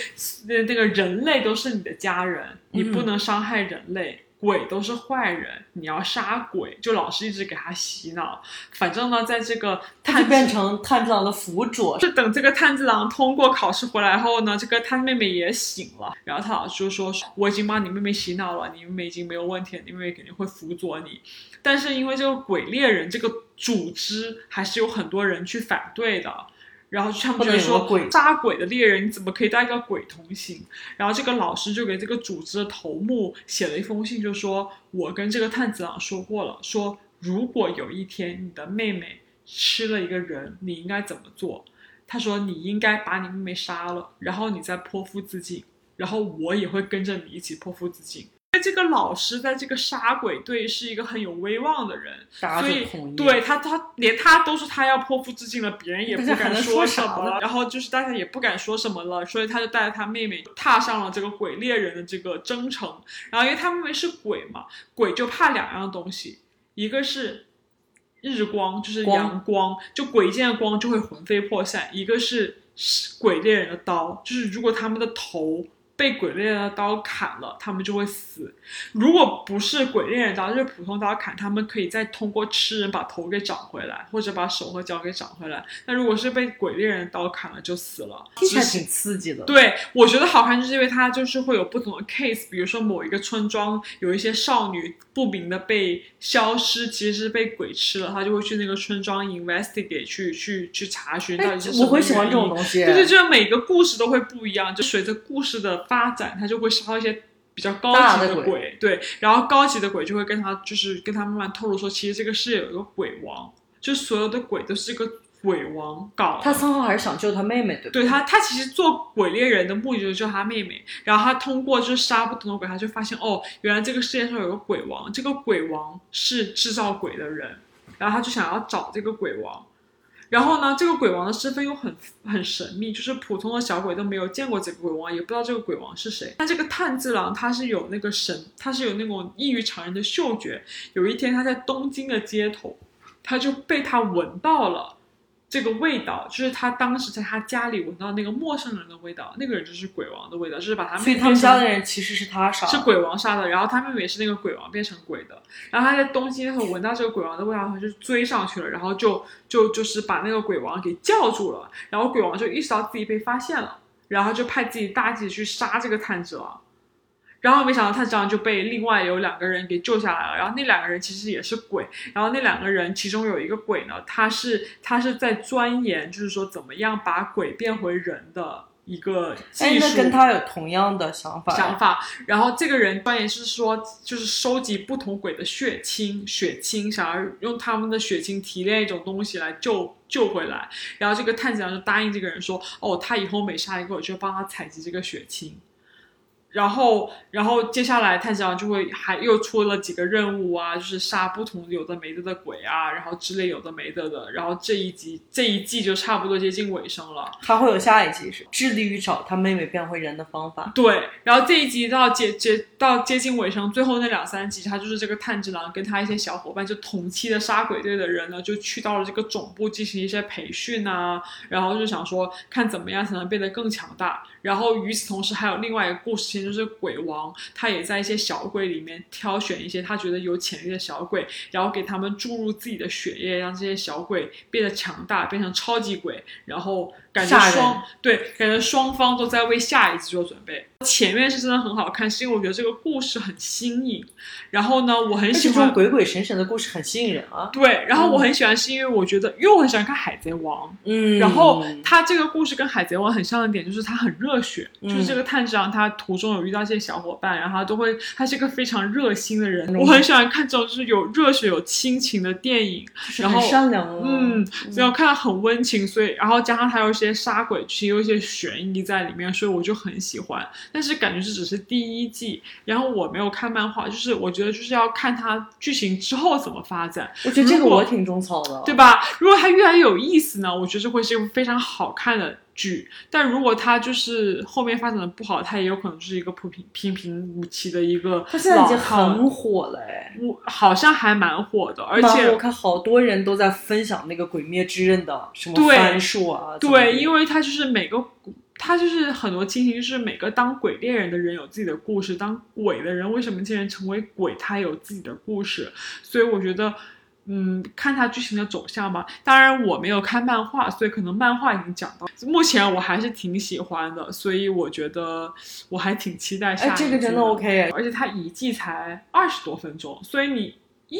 那那个人类都是你的家人，你不嗯能伤害人类，鬼都是坏人，你要杀鬼。就老师一直给他洗脑，反正呢，在这个炭他就变成炭治郎的辅佐，就等这个炭治郎通过考试回来后呢，这个他妹妹也醒了，然后他老师就说：“我已经帮你妹妹洗脑了，你妹妹已经没有问题了，你妹妹肯定会辅佐你。”但是因为这个鬼猎人这个组织还是有很多人去反对的。然后他们不觉得说鬼杀鬼的猎人，你怎么可以带一个鬼同行？然后这个老师就给这个组织的头目写了一封信，就说：“我跟这个探子郎说过了，说如果有一天你的妹妹吃了一个人，你应该怎么做？”他说：“你应该把你妹妹杀了，然后你再剖腹自尽，然后我也会跟着你一起剖腹自尽。”这个老师在这个杀鬼队是一个很有威望的人，所以。对他，他连他都是他要剖腹自尽了，别人也不敢说什么了。然后就是大家也不敢说什么了，所以他就带着他妹妹踏上了这个鬼猎人的这个征程。然后因为他妹妹是鬼嘛，鬼就怕两样东西，一个是日光，就是阳光，就鬼见的光就会魂飞魄散；一个是鬼猎人的刀，就是如果他们的头。被鬼猎人的刀砍了，他们就会死。如果不是鬼猎人刀，就是普通刀砍，他们可以再通过吃人把头给长回来，或者把手和脚给长回来。那如果是被鬼猎人刀砍了，就死了。听起来挺刺激的。对，我觉得好看，就是因为它就是会有不同的 case，比如说某一个村庄有一些少女不明的被消失，其实是被鬼吃了，他就会去那个村庄 investigate 去去去查询到哎底是什么我会喜欢这种东西。对对，就是每个故事都会不一样，就随着故事的发展，他就会杀一些比较高级的鬼鬼，对，然后高级的鬼就会跟他就是跟他慢慢透露说，其实这个世界有一个鬼王，就所有的鬼都是一个鬼王搞。他三号还是想救他妹妹，对吧？对他，他其实做鬼猎人的目的就是救他妹妹，然后他通过就是杀不同的鬼，他就发现哦，原来这个世界上有个鬼王，这个鬼王是制造鬼的人，然后他就想要找这个鬼王。然后呢，这个鬼王的身份又很很神秘，就是普通的小鬼都没有见过这个鬼王，也不知道这个鬼王是谁。但这个炭治郎他是有那个神，他是有那种异于常人的嗅觉。有一天他在东京的街头，他就被他闻到了这个味道，就是他当时在他家里闻到那个陌生人的味道，那个人就是鬼王的味道，就是把他所以他们家的人其实是他杀的，是鬼王杀的，然后他妹妹是那个鬼王变成鬼的，然后他在东京的时候闻到这个鬼王的味道，他就追上去了，然后就就就是把那个鬼王给叫住了，然后鬼王就意识到自己被发现了，然后就派自己大姐去杀这个炭治郎，然后没想到炭治郎就被另外有两个人给救下来了，然后那两个人其实也是鬼，然后那两个人其中有一个鬼呢，他是他是在钻研，就是说怎么样把鬼变回人的一个哎，技术。那跟他有同样的想法。想法，然后这个人钻研是说，就是收集不同鬼的血清，血清想要用他们的血清提炼一种东西来救救回来。然后这个探长就答应这个人说，哦，他以后每杀一个，我就帮他采集这个血清。然后，然后接下来探长就会还又出了几个任务啊，就是杀不同有的没的的鬼啊，然后之类有的没的的。然后这一集这一季就差不多接近尾声了。他会有下一集是致力于找他妹妹变回人的方法。对，然后这一集到接接到接近尾声，最后那两三集，他就是这个炭治郎跟他一些小伙伴，就同期的杀鬼队的人呢，就去到了这个总部进行一些培训啊，然后就想说看怎么样才能变得更强大。然后与此同时，还有另外一个故事线，就是鬼王，他也在一些小鬼里面挑选一些他觉得有潜力的小鬼，然后给他们注入自己的血液，让这些小鬼变得强大，变成超级鬼，然后感觉双对，感觉双方都在为下一季做准备。前面是真的很好看，是因为我觉得这个故事很新颖，然后呢，我很喜欢这种鬼鬼神神的故事很吸引人啊。对，然后我很喜欢是因为我觉得，因为我很喜欢看《海贼王》，嗯，然后他这个故事跟《海贼王》很像的点就是他很热血，嗯就是这个炭治郎他途中有遇到一些小伙伴，然后他都会，他是一个非常热心的人，嗯我很喜欢看这种就是有热血有亲情的电影，然后善良啊。嗯，然后看到很温情，所以然后加上它有一些杀鬼其实有一些悬疑在里面，所以我就很喜欢。但是感觉这只是第一季，然后我没有看漫画，就是我觉得就是要看它剧情之后怎么发展，我觉得这个我挺种草的。对吧？如果它越来越有意思呢，我觉得这会是一部非常好看的剧。但如果他就是后面发展的不好，他也有可能就是一个普平平平无奇的一个他现在已经很火了哎。我好像还蛮火的，而且我看好多人都在分享那个《鬼灭之刃》的什么对番数啊。对，因为为他就是每个，他就是很多亲情，就是每个当鬼猎人的人有自己的故事，当鬼的人为什么竟然成为鬼，他有自己的故事，所以我觉得。嗯，看它剧情的走向吧。当然，我没有看漫画，所以可能漫画已经讲到。目前我还是挺喜欢的，所以我觉得我还挺期待下一哎，季这个真的 OK 哎。而且它一季才二十多分钟，所以你一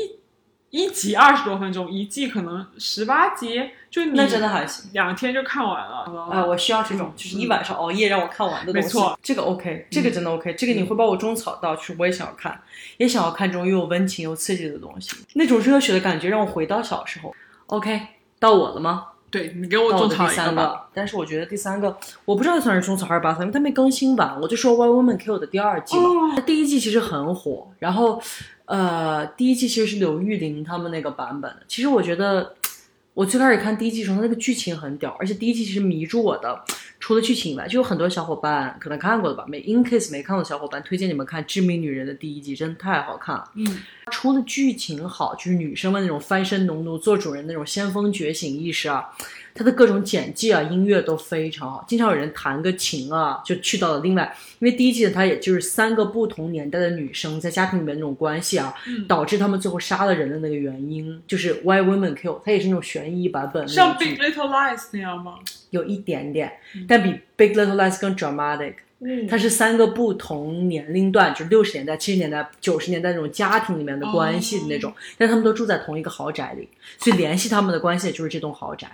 一集二十多分钟，一季可能十八集，就你那真的还行。两天就看完了。哎，我需要这种，就是一晚上熬夜让我看完的东西。没错，这个 OK，这个真的 OK，、这个你会把我种草到，就是我也想要看，也想要看这种又有温情又刺激的东西，那种热血的感觉让我回到小时候。OK，到我了吗？对你给我到我种草一的第三吧。个，但是我觉得第三个我不知道算是种草还是拔草，因为它没更新吧。我就说《Why Women Kill》的第二季嘛，哦第一季其实很火，然后呃，第一季其实是刘玉玲他们那个版本的。其实我觉得，我最开始看第一季的时候，它那个剧情很屌，而且第一季其实迷住我的。除了剧情以外，就有很多小伙伴可能看过的吧，没 in case 没看过的小伙伴，推荐你们看《致命女人》的第一季，真的太好看了。嗯，除了剧情好，就是女生们那种翻身农奴做主人那种先锋觉醒意识啊，她的各种剪辑啊、音乐都非常好。经常有人弹个琴啊，就去到了另外，因为第一季的她也就是三个不同年代的女生在家庭里面那种关系啊，嗯导致她们最后杀了人的那个原因，就是 Why Women Kill，它也是那种悬疑版本的像《Big Little Lies》那样吗？有一点点，但比 Big Little Lies 更 dramatic。嗯。它是三个不同年龄段，就六十年代、七十年代、九十年代那种家庭里面的关系的那种，但他们都住在同一个豪宅里，所以联系他们的关系就是这栋豪宅，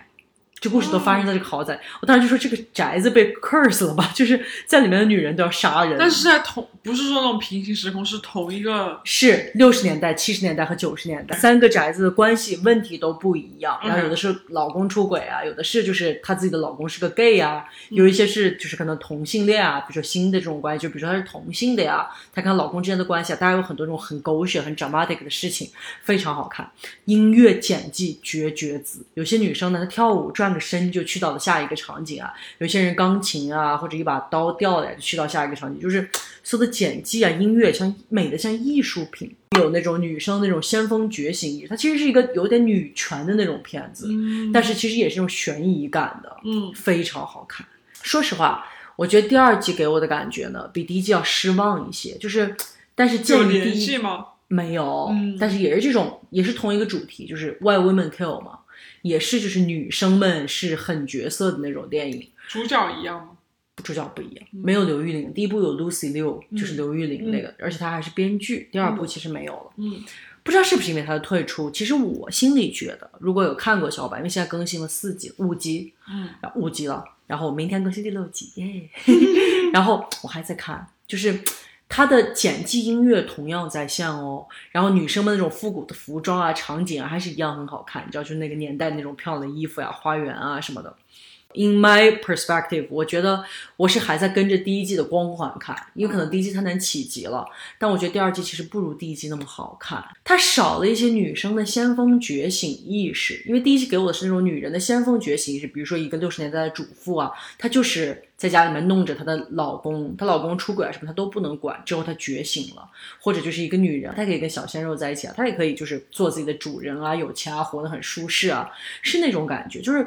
这故事都发生在这个豪宅。我当时就说这个宅子被 curse 了吧，就是在里面的女人都要杀人。但是在同不是说那种平行时空，是同一个是六十年代、七十年代和九十年代三个宅子的关系问题都不一样。然后有的是老公出轨啊，有的是就是她自己的老公是个 gay 啊，有一些是就是可能同性恋啊，比如说新的这种关系，就比如说她是同性的呀，她跟老公之间的关系啊，大家有很多这种很狗血、很 dramatic 的事情，非常好看。音乐剪辑绝绝子，有些女生呢，她跳舞转个身就去到了下一个场景啊，有些人钢琴啊或者一把刀掉了就去到下一个场景，就是所有的剪辑啊、音乐像美的像艺术品，有那种女生那种先锋觉醒，它其实是一个有点女权的那种片子，但是其实也是种悬疑感的，嗯，非常好看。说实话，我觉得第二季给我的感觉呢，比第一季要失望一些，就是但是有鉴于第一吗？没有，嗯但是也是这种，也是同一个主题，就是 Why Women Kill 嘛，也是就是女生们是狠角色的那种电影，主角一样吗？主角不一样，没有刘玉玲，第一部有 Lucy Liu，就是刘玉玲那个，而且她还是编剧，第二部其实没有了，嗯不知道是不是因为她的退出，其实我心里觉得，如果有看过小伙伴，因为现在更新了四集、五集，嗯，五集了，然后明天更新第六集，耶！*laughs* *laughs* 然后我还在看，就是它的剪辑音乐同样在线哦，然后女生们那种复古的服装啊、场景啊，还是一样很好看，你知道，就那个年代那种漂亮的衣服呀、花园啊什么的。In my perspective，我觉得我是还在跟着第一季的光环看，因为可能第一季它能起级了，但我觉得第二季其实不如第一季那么好看，它少了一些女生的先锋觉醒意识。因为第一季给我的是那种女人的先锋觉醒意识，比如说一个六十年代的主妇啊，她就是在家里面弄着她的老公，她老公出轨啊什么她都不能管，之后她觉醒了，或者就是一个女人，她可以跟小鲜肉在一起啊，她也可以就是做自己的主人啊，有钱啊，活得很舒适啊，是那种感觉，就是。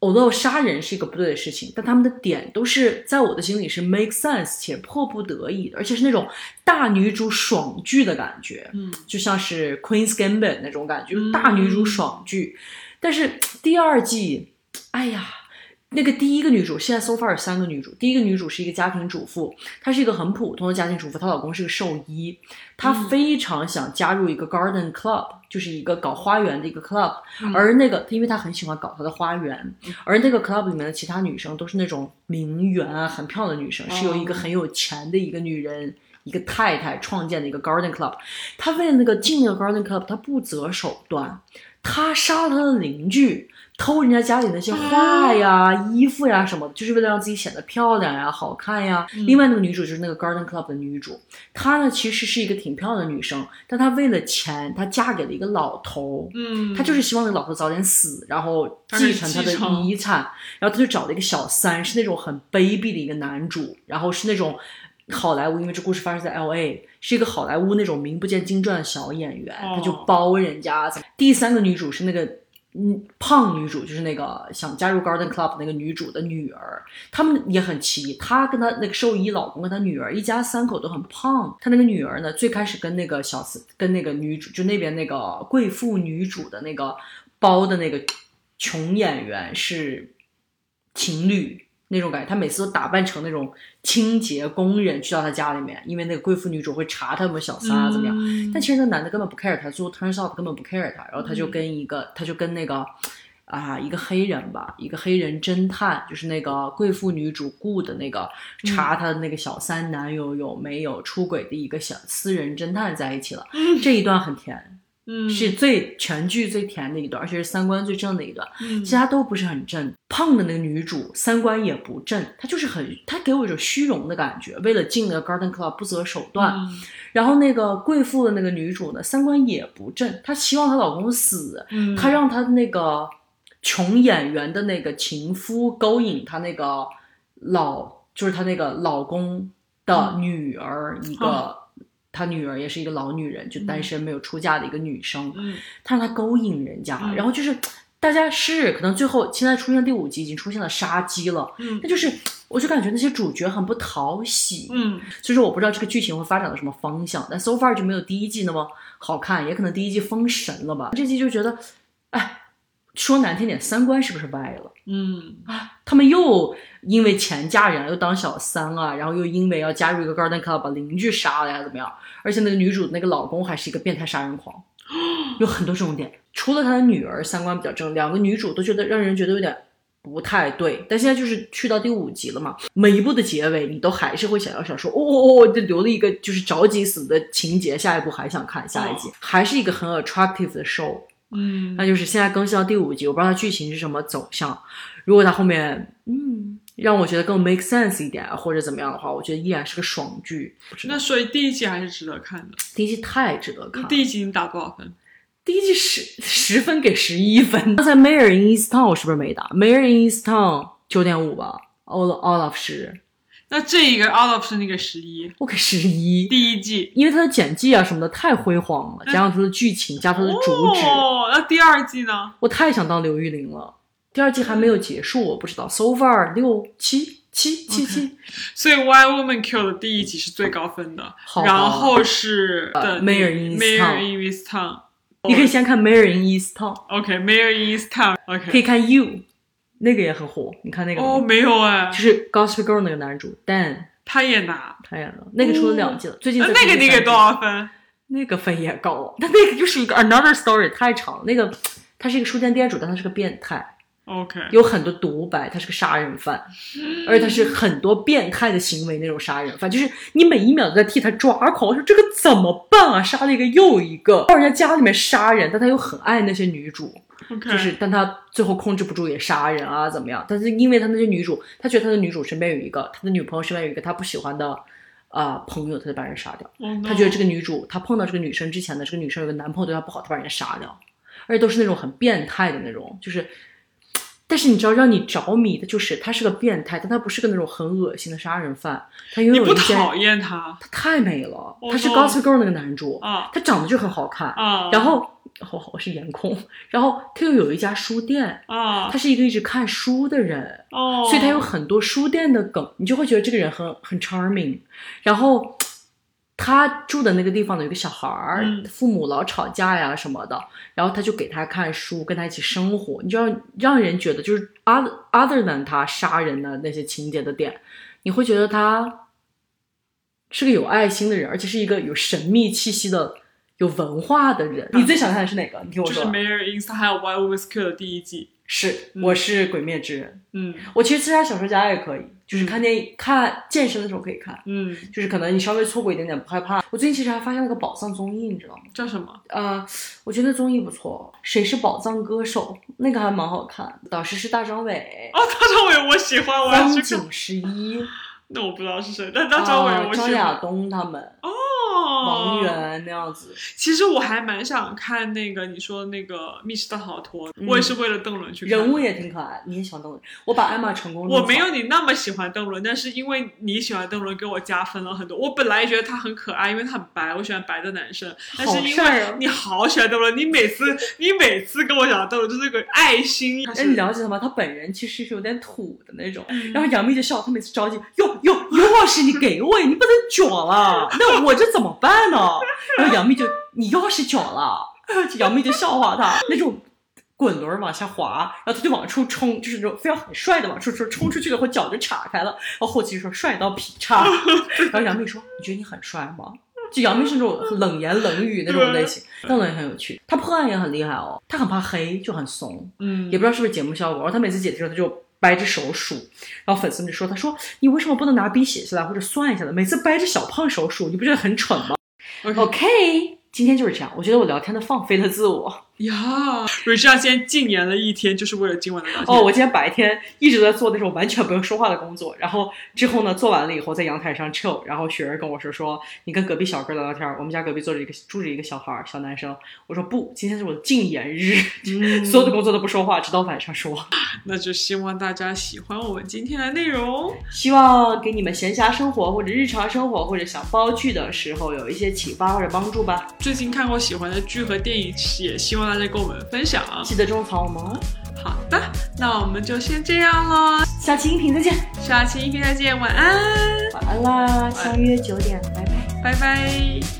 偶尔杀人是一个不对的事情，但他们的点都是在我的心里是 make sense 且迫不得已的，而且是那种大女主爽剧的感觉，嗯，就像是 Queen's Gambit 那种感觉，就是大女主爽剧。但是第二季，哎呀，那个第一个女主现在 so far 有三个女主，第一个女主是一个家庭主妇，她是一个很普通的家庭主妇，她老公是个兽医，她非常想加入一个 garden club，就是一个搞花园的一个 club，、而那个因为她很喜欢搞她的花园，而那个 club 里面的其他女生都是那种名媛啊，很漂亮的女生，是由一个很有钱的一个女人。一个太太创建的一个 garden club，她为了那个进那个 garden club，她不择手段，她杀了她的邻居，偷人家家里那些画呀、衣服呀什么的，就是为了让自己显得漂亮呀、好看呀。另外那个女主就是那个 garden club 的女主，她呢其实是一个挺漂亮的女生，但她为了钱，她嫁给了一个老头，嗯，她就是希望那个老头早点死，然后继承她的遗产，然后她就找了一个小三，是那种很卑鄙的一个男主，然后是那种好莱坞，因为这故事发生在 L A，是一个好莱坞那种名不见经传的小演员，哦他就包人家。第三个女主是那个。嗯，胖女主就是那个想加入 Garden Club 那个女主的女儿，他们也很奇。她跟她那个兽医老公跟她女儿一家三口都很胖。她那个女儿呢，最开始跟那个小四跟那个女主，就那边那个贵妇女主的那个包的那个穷演员是情侣那种感觉，他每次都打扮成那种清洁工人去到他家里面，因为那个贵妇女主会查她有没有小三啊怎么样。嗯但其实那男的根本不 care 她，最后 turns out 根本不 care 她，然后他就跟一个，他就跟那个啊一个黑人吧，一个黑人侦探，就是那个贵妇女主雇的那个查她的那个小三男友有没有出轨的一个小私人侦探在一起了。这一段很甜，嗯是最全剧最甜的一段，而且是三观最正的一段。嗯其他都不是很正。胖的那个女主三观也不正，她就是很，她给我一种虚荣的感觉，为了进那个 Garden Club 不择手段。嗯然后那个贵妇的那个女主呢，三观也不正，她希望她老公死，嗯她让她那个穷演员的那个情夫勾引她那个老，就是她那个老公的女儿，一个。哦她女儿也是一个老女人，就单身没有出嫁的一个女生，嗯。他让她勾引人家，嗯。然后就是大家是可能最后现在出现第五集已经出现了杀机了，嗯。那就是我就感觉那些主角很不讨喜，嗯。所以说我不知道这个剧情会发展到什么方向，但 so far 就没有第一季那么好看，也可能第一季封神了吧，这季就觉得，哎，说难听点，三观是不是歪了？嗯啊，他们又因为钱嫁人了，又当小三啊，然后又因为要加入一个 Garden Club 把邻居杀了呀，怎么样？而且那个女主那个老公还是一个变态杀人狂，*gasps* 有很多这种点。除了她的女儿三观比较正，两个女主都觉得让人觉得有点不太对。但现在就是去到第五集了嘛，每一部的结尾你都还是会想要想说，哦哦哦，就留了一个就是着急死的情节，下一步还想看下一集，还是一个很 attractive 的 show。嗯，那就是现在更新到第五集，我不知道它剧情是什么走向。如果它后面嗯让我觉得更 make sense 一点，或者怎么样的话，我觉得依然是个爽剧。那所以第一集还是值得看的。第一季太值得看了，第一集你打多少分？第一季十 *laughs* 十分给十一分。刚才 Mayor in East Town 我是不是没打？Mayor in East Town 九点五吧，All All of 十，那这一个 out of 是那个十一，我给十一。第一季。因为它的剪辑啊什么的太辉煌了，加上它的剧情，加上它的主旨，哦，那第二季呢？我太想当刘玉玲了。第二季还没有结束，我不知道。So far 六七七七七，所以《Why Woman Kill》的第一集是最高分的，好然后是 Mayor in East Mayor Town in East Town。你可以先看 Mayor in East Town，OK，Mayor in East Town。OK 可。以看 You，那个也很火。你看那个哦，没有哎就，是 Gossip Girl 那个男主 Dan，他也拿。他演的那个出了两季了，最近那那个你给多？少分？那个分也高，但那个就是一个 another story，太长了。那个他是一个书店店主，但他是个变态，OK，有很多独白，他是个杀人犯，而且他是很多变态的行为那种杀人犯，就是你每一秒都在替他抓狂，我说这个怎么办啊？杀了一个又一个，到人家家里面杀人，但他又很爱那些女主，就是但他最后控制不住也杀人啊，怎么样？但是因为他那些女主，他觉得他的女主身边有一个，他的女朋友身边有一个他不喜欢的啊、呃朋友，他就把人杀掉。Oh no 他觉得这个女主，他碰到这个女生之前的，这个女生有个男朋友对她不好，他把人家杀掉，而且都是那种很变态的那种，就是。但是你知道，让你着迷的就是他是个变态，但他不是个那种很恶心的杀人犯，他拥你不有一件，讨厌他他太美了，Oh 他是 Gossip Girl 那个男主，啊他长得就很好看，啊？然后我、我是颜控，然后他又有一家书店，啊他是一个一直看书的人，哦，所以他有很多书店的梗，你就会觉得这个人很很 charming。然后他住的那个地方呢，有个小孩儿，嗯父母老吵架呀什么的，然后他就给他看书，跟他一起生活，你就让让人觉得就是 other other than 他杀人的那些情节的点，你会觉得他是个有爱心的人，而且是一个有神秘气息的。有文化的人，你最想看的是哪个？你听我说，就是 Mayor in East Town 还有 Why Woman Kill 的第一季。是嗯我是鬼灭之刃，嗯我其实自杀小说家也可以，就是看电影、看健身的时候可以看，嗯，就是可能你稍微错过一点点不害怕。我最近其实还发现了个宝藏综艺，你知道吗？叫什么？呃，我觉得综艺不错，谁是宝藏歌手那个还蛮好看，导师是大张伟，哦，大张伟我喜欢，我要去看。景十一，那我不知道是谁，但大张伟啊我喜欢。张亚东他们，哦，王源那样子。其实我还蛮想看那个你说那个《密室大逃脱》嗯我也是为了邓伦去看的。人物也挺可爱，你也喜欢邓伦？我把艾玛成功弄我没有你那么喜欢邓伦，但是因为你喜欢邓伦，给我加分了很多。我本来觉得他很可爱，因为他很白，我喜欢白的男生。但是因为你好喜欢邓伦，你每次你每次跟我讲邓伦就是个爱心。哎，你了解他吗？他本人其实是有点土的那种。嗯然后杨幂就笑，他每次着急，哟哟，尤老师你给我，你不能卷了，那我这怎么办呢？然后杨幂就你要是卷了，*laughs* 杨幂就笑话他那种。滚轮往下滑，然后他就往出冲，就是那种非常很帅的往出冲，冲出去了以后脚就岔开了，然后后期就说帅到劈叉，*laughs* 然后杨幂说你觉得你很帅吗？就杨幂是那种冷言冷语那种类型，邓伦也很有趣，他破案也很厉害哦，他很怕黑，就很怂，嗯也不知道是不是节目效果。然后他每次解题的时候，他就掰着手数，然后粉丝们就说：“他说你为什么不能拿笔写下来或者算一下呢？每次掰着小胖手数，你不觉得很蠢吗 OK？”OK，今天就是这样。我觉得我聊天的放飞了自我。呀，瑞这样今天禁言了一天，就是为了今晚的聊天。哦，我今天白天一直在做那种完全不用说话的工作，然后之后呢，做完了以后在阳台上 chill，然后雪儿跟我说说你跟隔壁小哥聊聊天儿，我们家隔壁坐着一个住着一个小孩儿小男生，我说不，今天是我的禁言日，嗯 *laughs* 所有的工作都不说话，直到晚上说。那就希望大家喜欢我们今天的内容。希望给你们闲暇生活或者日常生活或者想煲剧的时候有一些启发或者帮助吧。最近看过喜欢的剧和电影，也希望大家跟我们分享。记得种草我们哦。好的，那我们就先这样喽，下期音频再见，下期音频再见，晚安，晚安啦，相约九点，拜拜。拜拜。